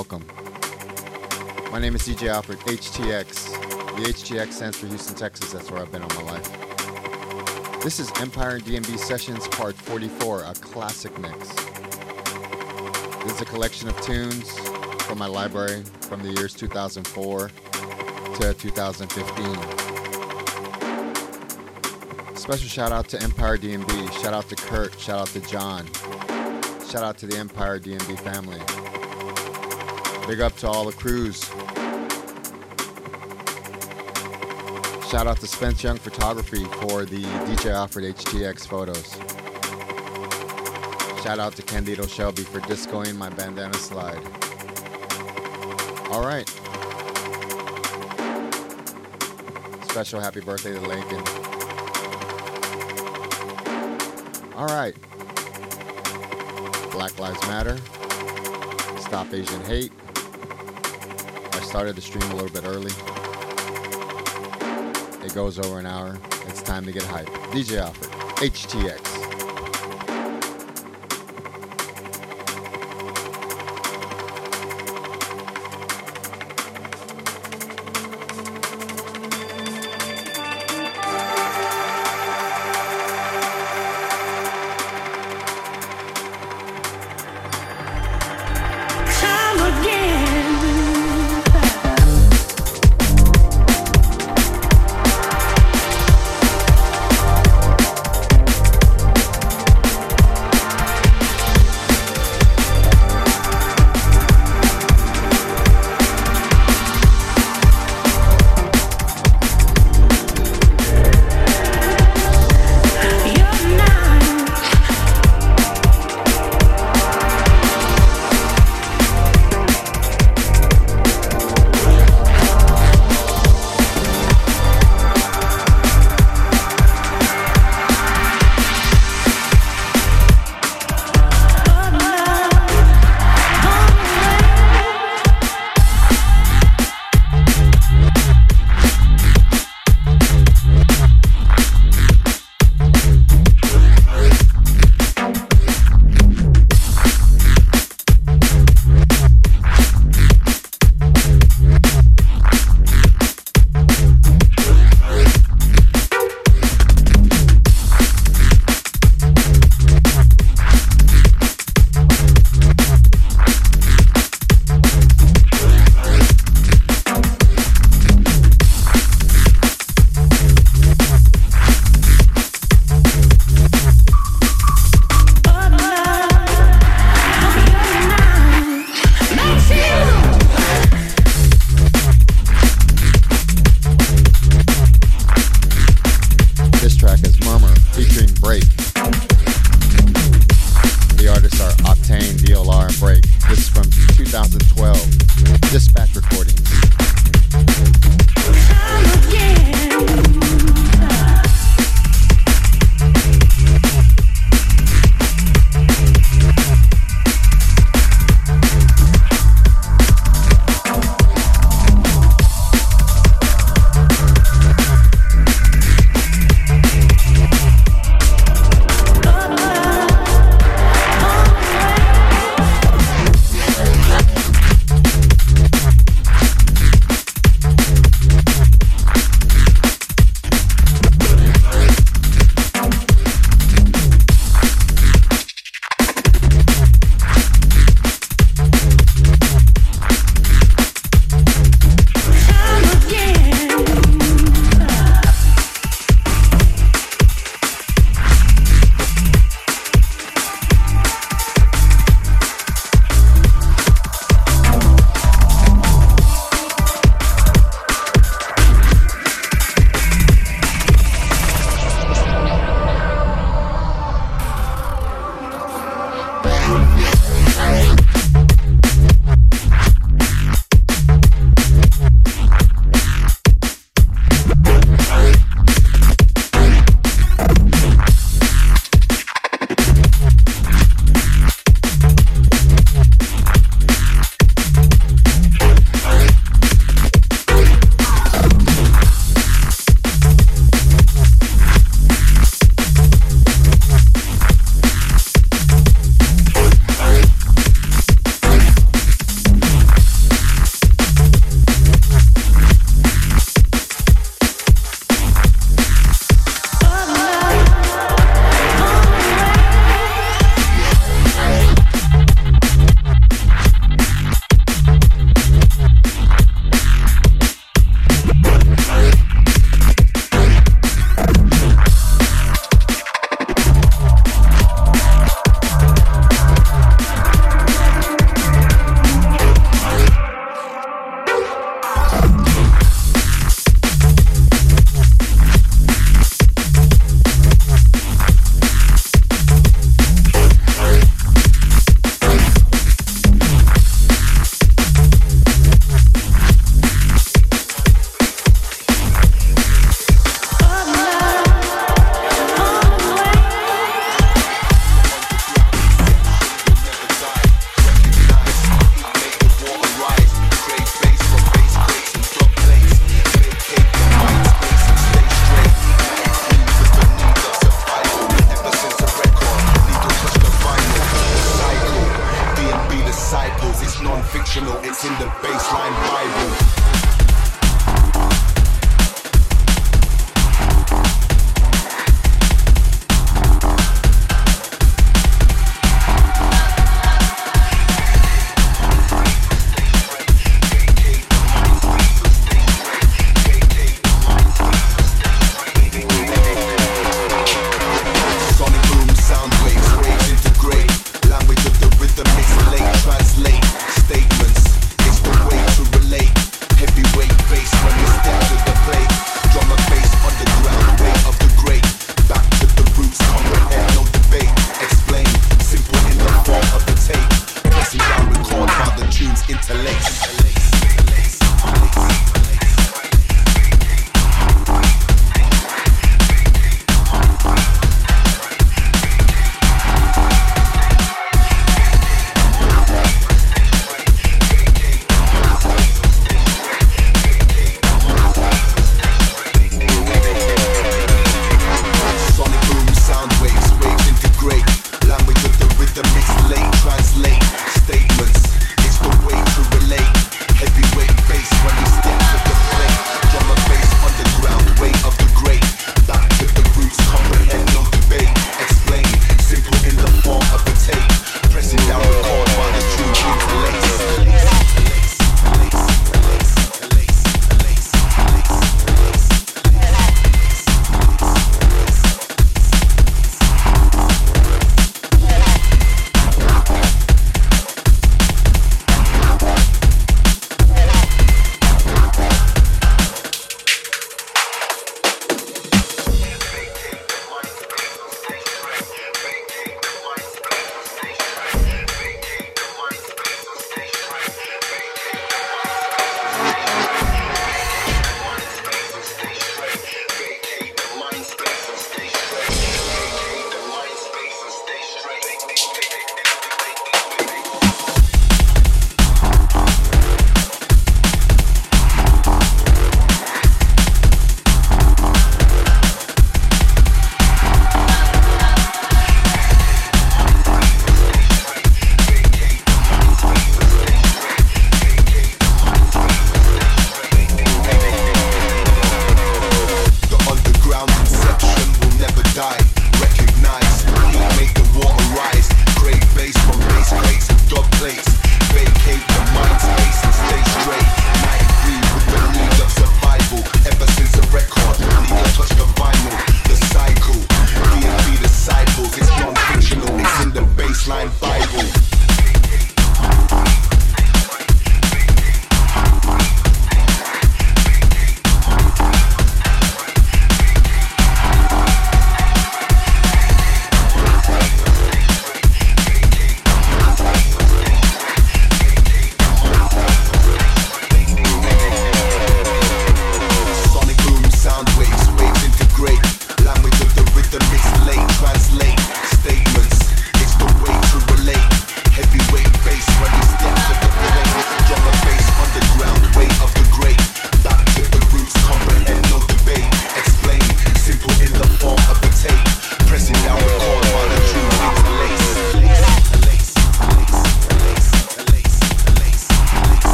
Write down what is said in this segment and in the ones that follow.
welcome. My name is DJ Alfred, HTX. The HTX stands for Houston, Texas. That's where I've been all my life. This is Empire DnB Sessions Part 44, a classic mix. This is a collection of tunes from my library from the years 2004 to 2015. Special shout out to Empire DnB. Shout out to Kurt. Shout out to John. Shout out to the Empire DnB family. Big up to all the crews. Shout out to Spence Young Photography for the DJ Alfred HTX photos. Shout out to Candido Shelby for discoing my bandana slide. All right. Special happy birthday to Lincoln. All right. Black Lives Matter. Stop Asian Hate. Started the stream a little bit early. It goes over an hour. It's time to get hype. DJ Alfred, HTX.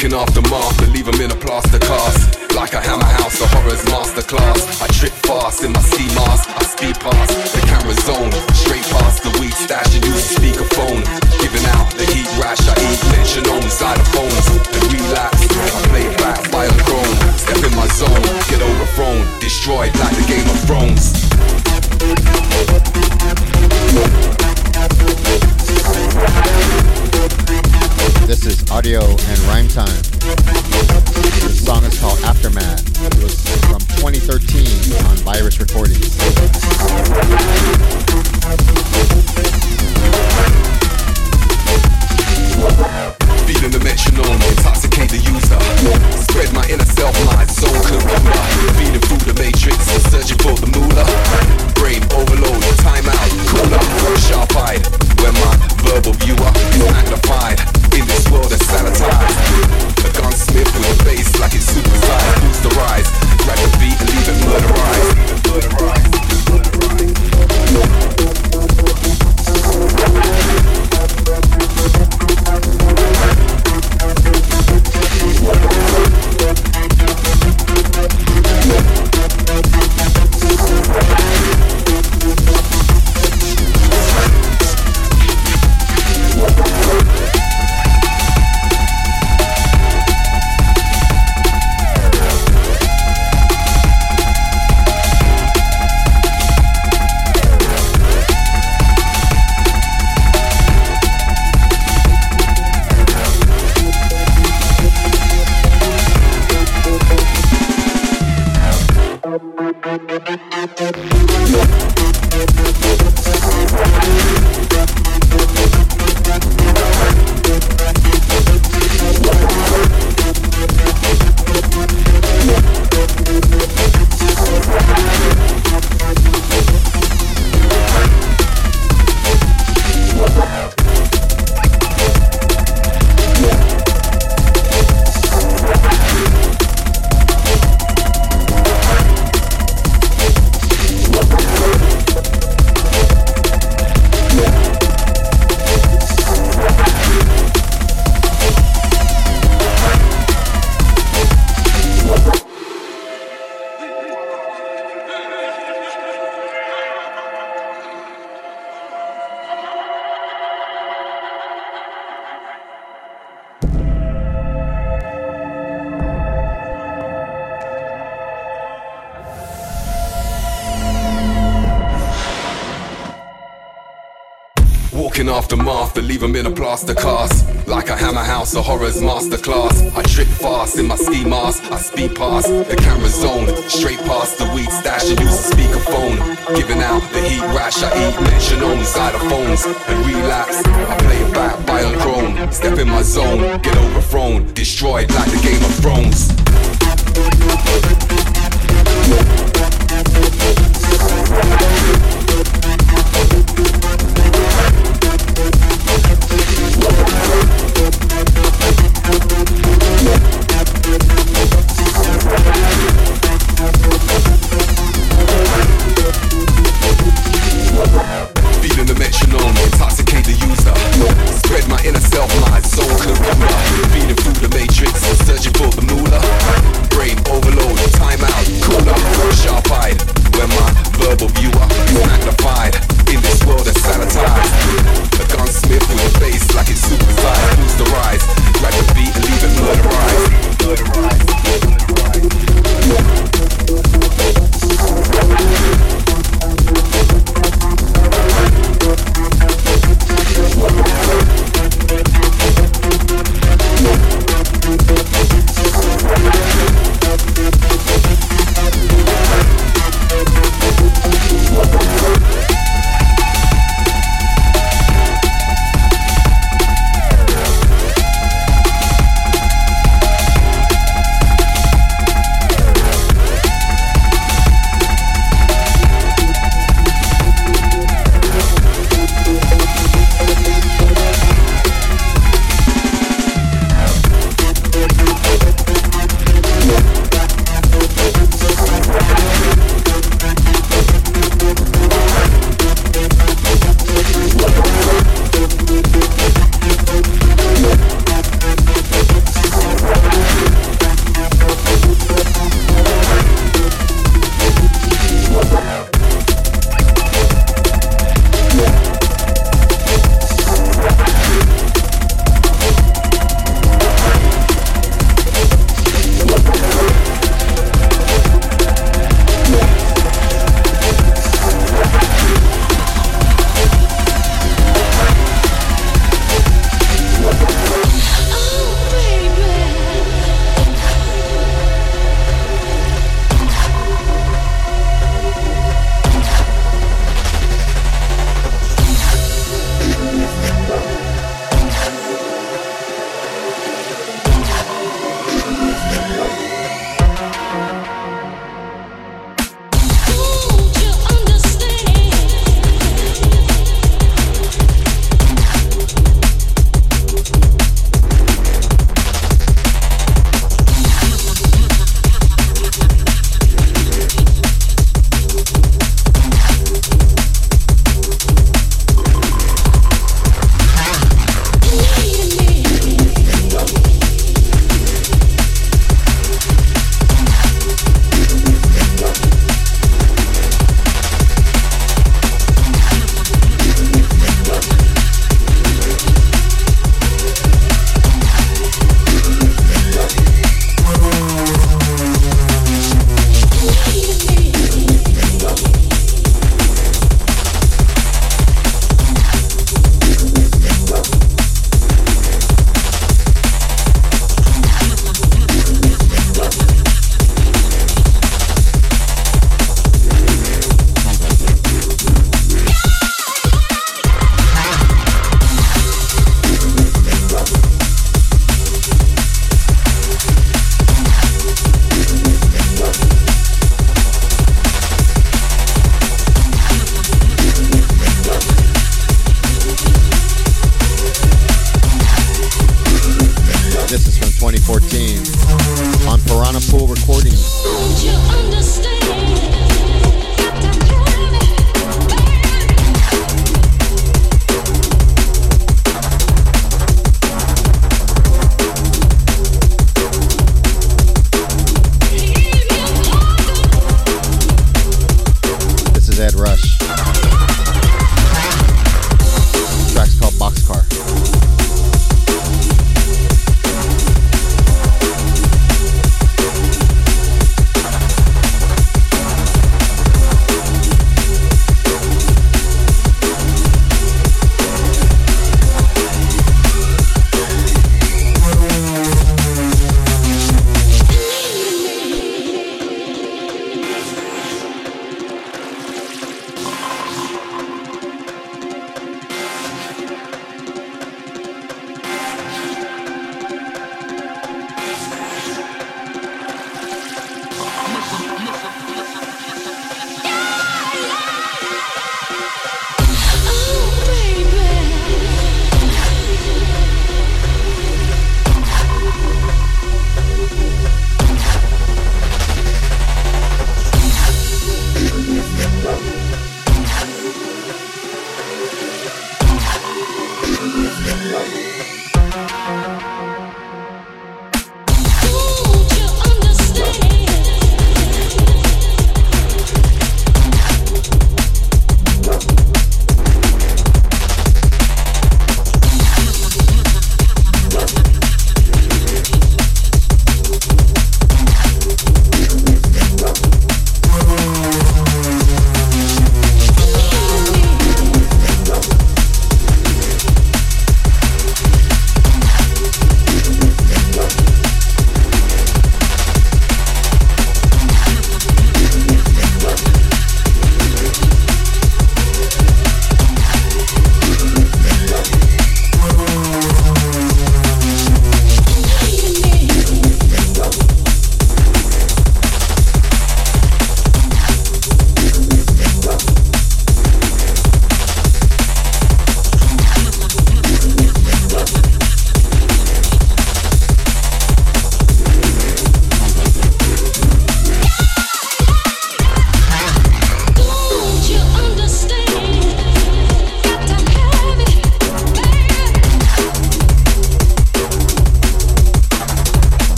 Looking after Mark, leave them in a plaster cast. Like a hammer house, the horror's masterclass. I trip fast in my ski mask, I speed past the camera zone. Straight past the weed stash, and use speakerphone. Giving out the heat rash, I eat mention on xylophones, and relapse. I play back by a throne. Step in my zone, get overthrown, destroyed like the Game of Thrones. Thank this is Audio and Ryme Tyme. The song is called Aftermath. It was from 2013 on Virus Recordings. Feeding the metronome, intoxicate the user. Spread my inner self, my soul corrupt. Feeding through the matrix, searching for the moolah. Brain overload, time out, cooler. Sharp eyed, where my verbal viewer is magnified flawed and gunsmith with a face like it's supersized. Boost the rise, grab your beat and leave it murderized. Leave them in a plaster cast. Like a hammer house, a horror's masterclass. I trip fast in my ski mask, I speed past the camera zone. Straight past the weed stash and use a speakerphone. Giving out the heat rash, I eat metronome, xylophones, and relapse. I play it back by ungrown. Step in my zone, get overthrown. Destroyed like the Game of Thrones. searching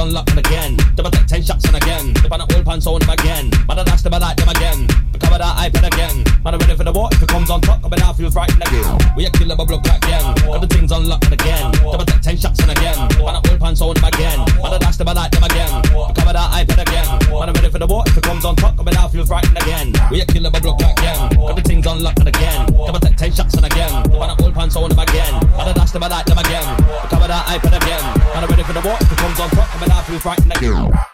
unlocked again. Double take ten shots and again. The banner all pants on back. Kara.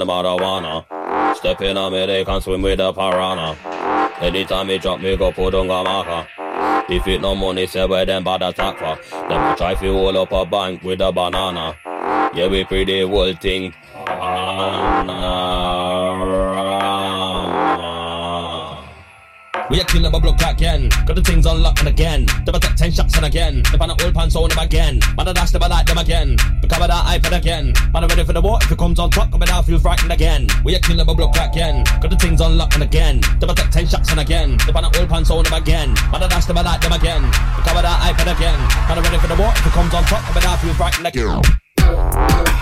And the marijuana. Step in a they can swim with a piranha. Anytime he drop me, go put on a marker. If it no money, say where them bad attack for. Them try to hold up a bank with a banana. Yeah, we pretty whole thing. We a kill a block again. Got the things unlocked and again. A take ten shots and again. The pan old pants on them again. Man a dash a like them again. Become that iPad again. Man a ready for the war. If it comes on top, coming out feel frightened again. We a kill them a block again. Got the things and again. A take ten shots and again. The pan old pants on them again. Man a dash them a like them again. Become that iPad again. Man a ready for the war. If it comes on top, coming out feel frightened again.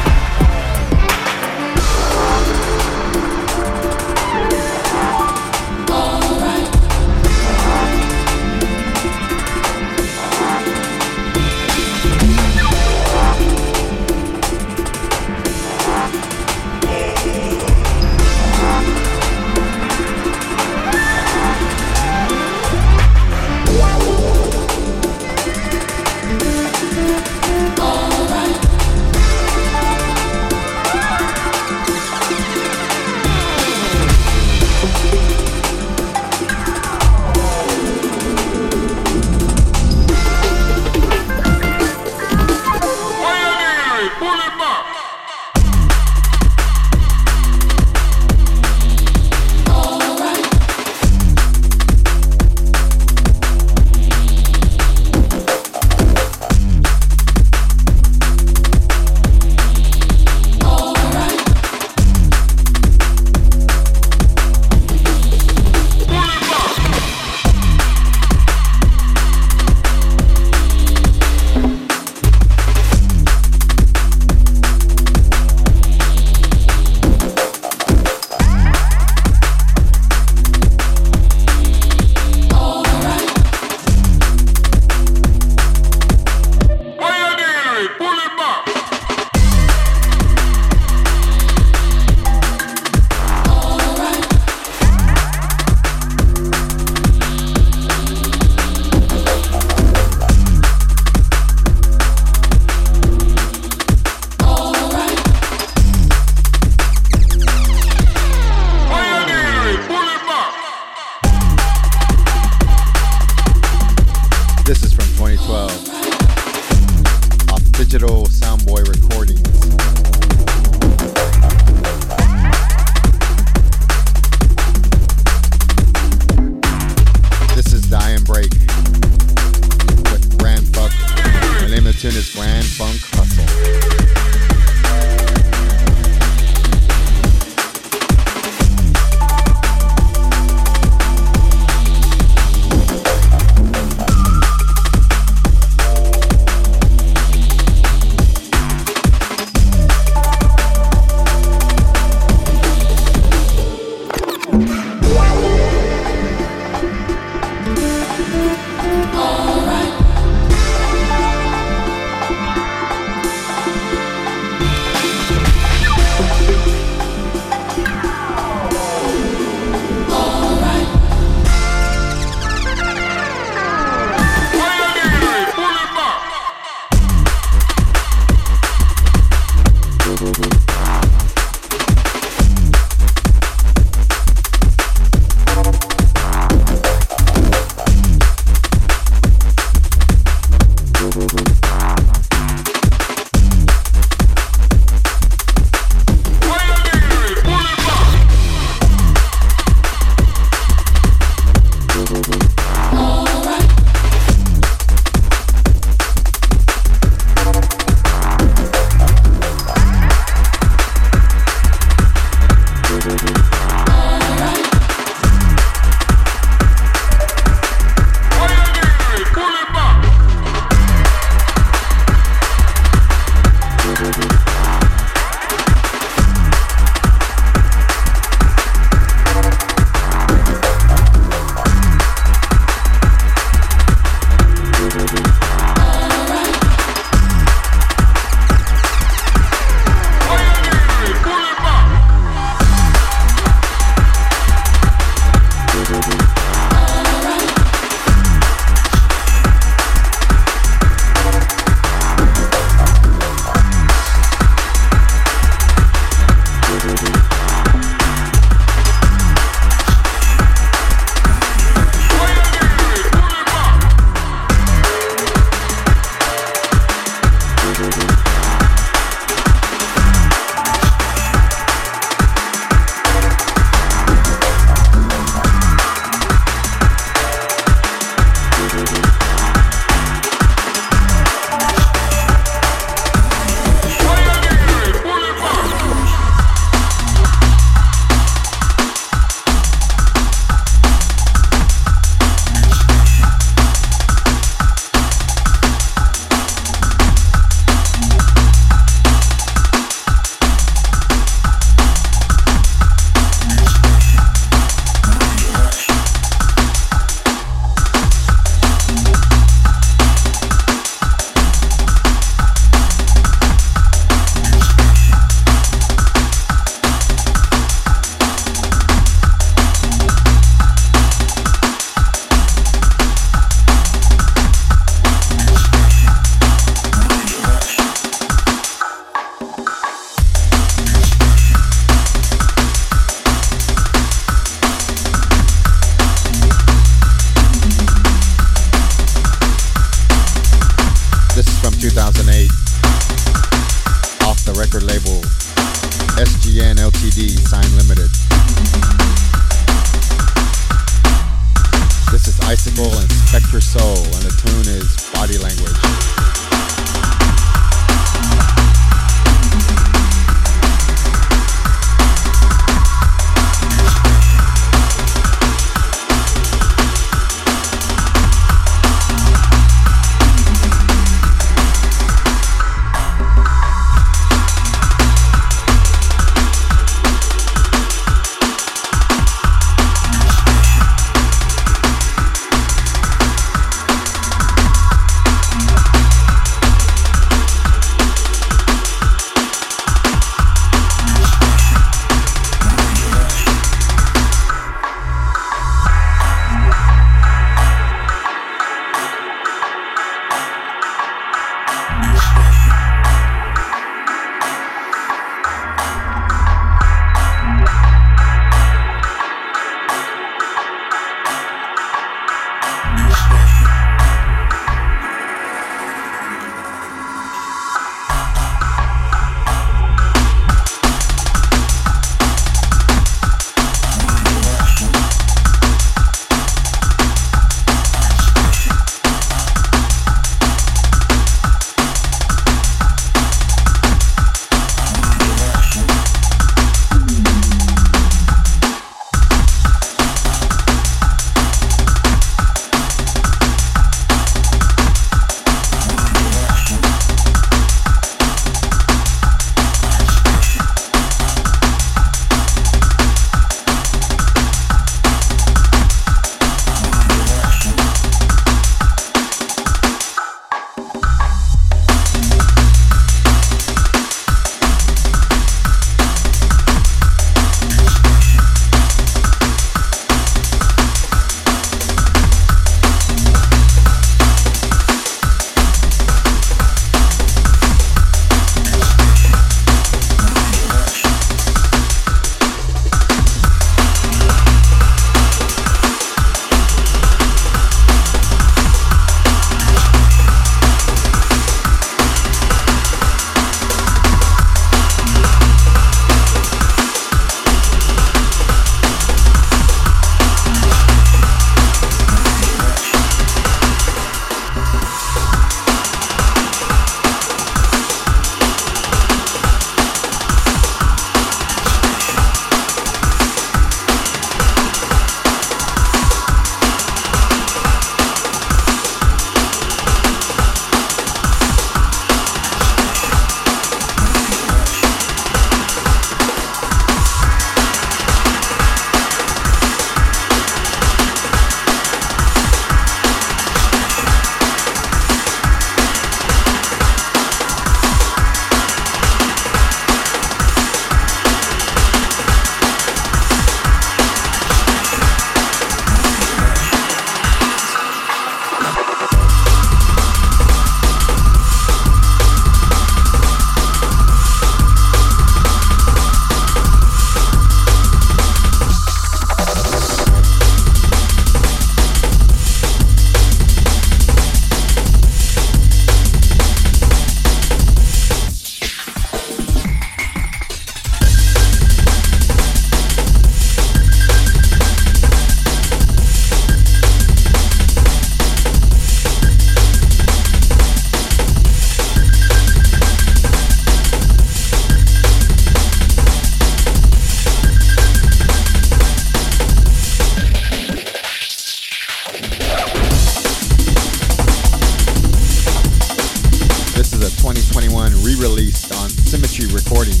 Re-released on Symmetry Recordings.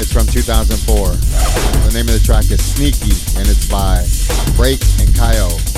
It's from 2004. The name of the track is Sneaky, and it's by Break and Kyo.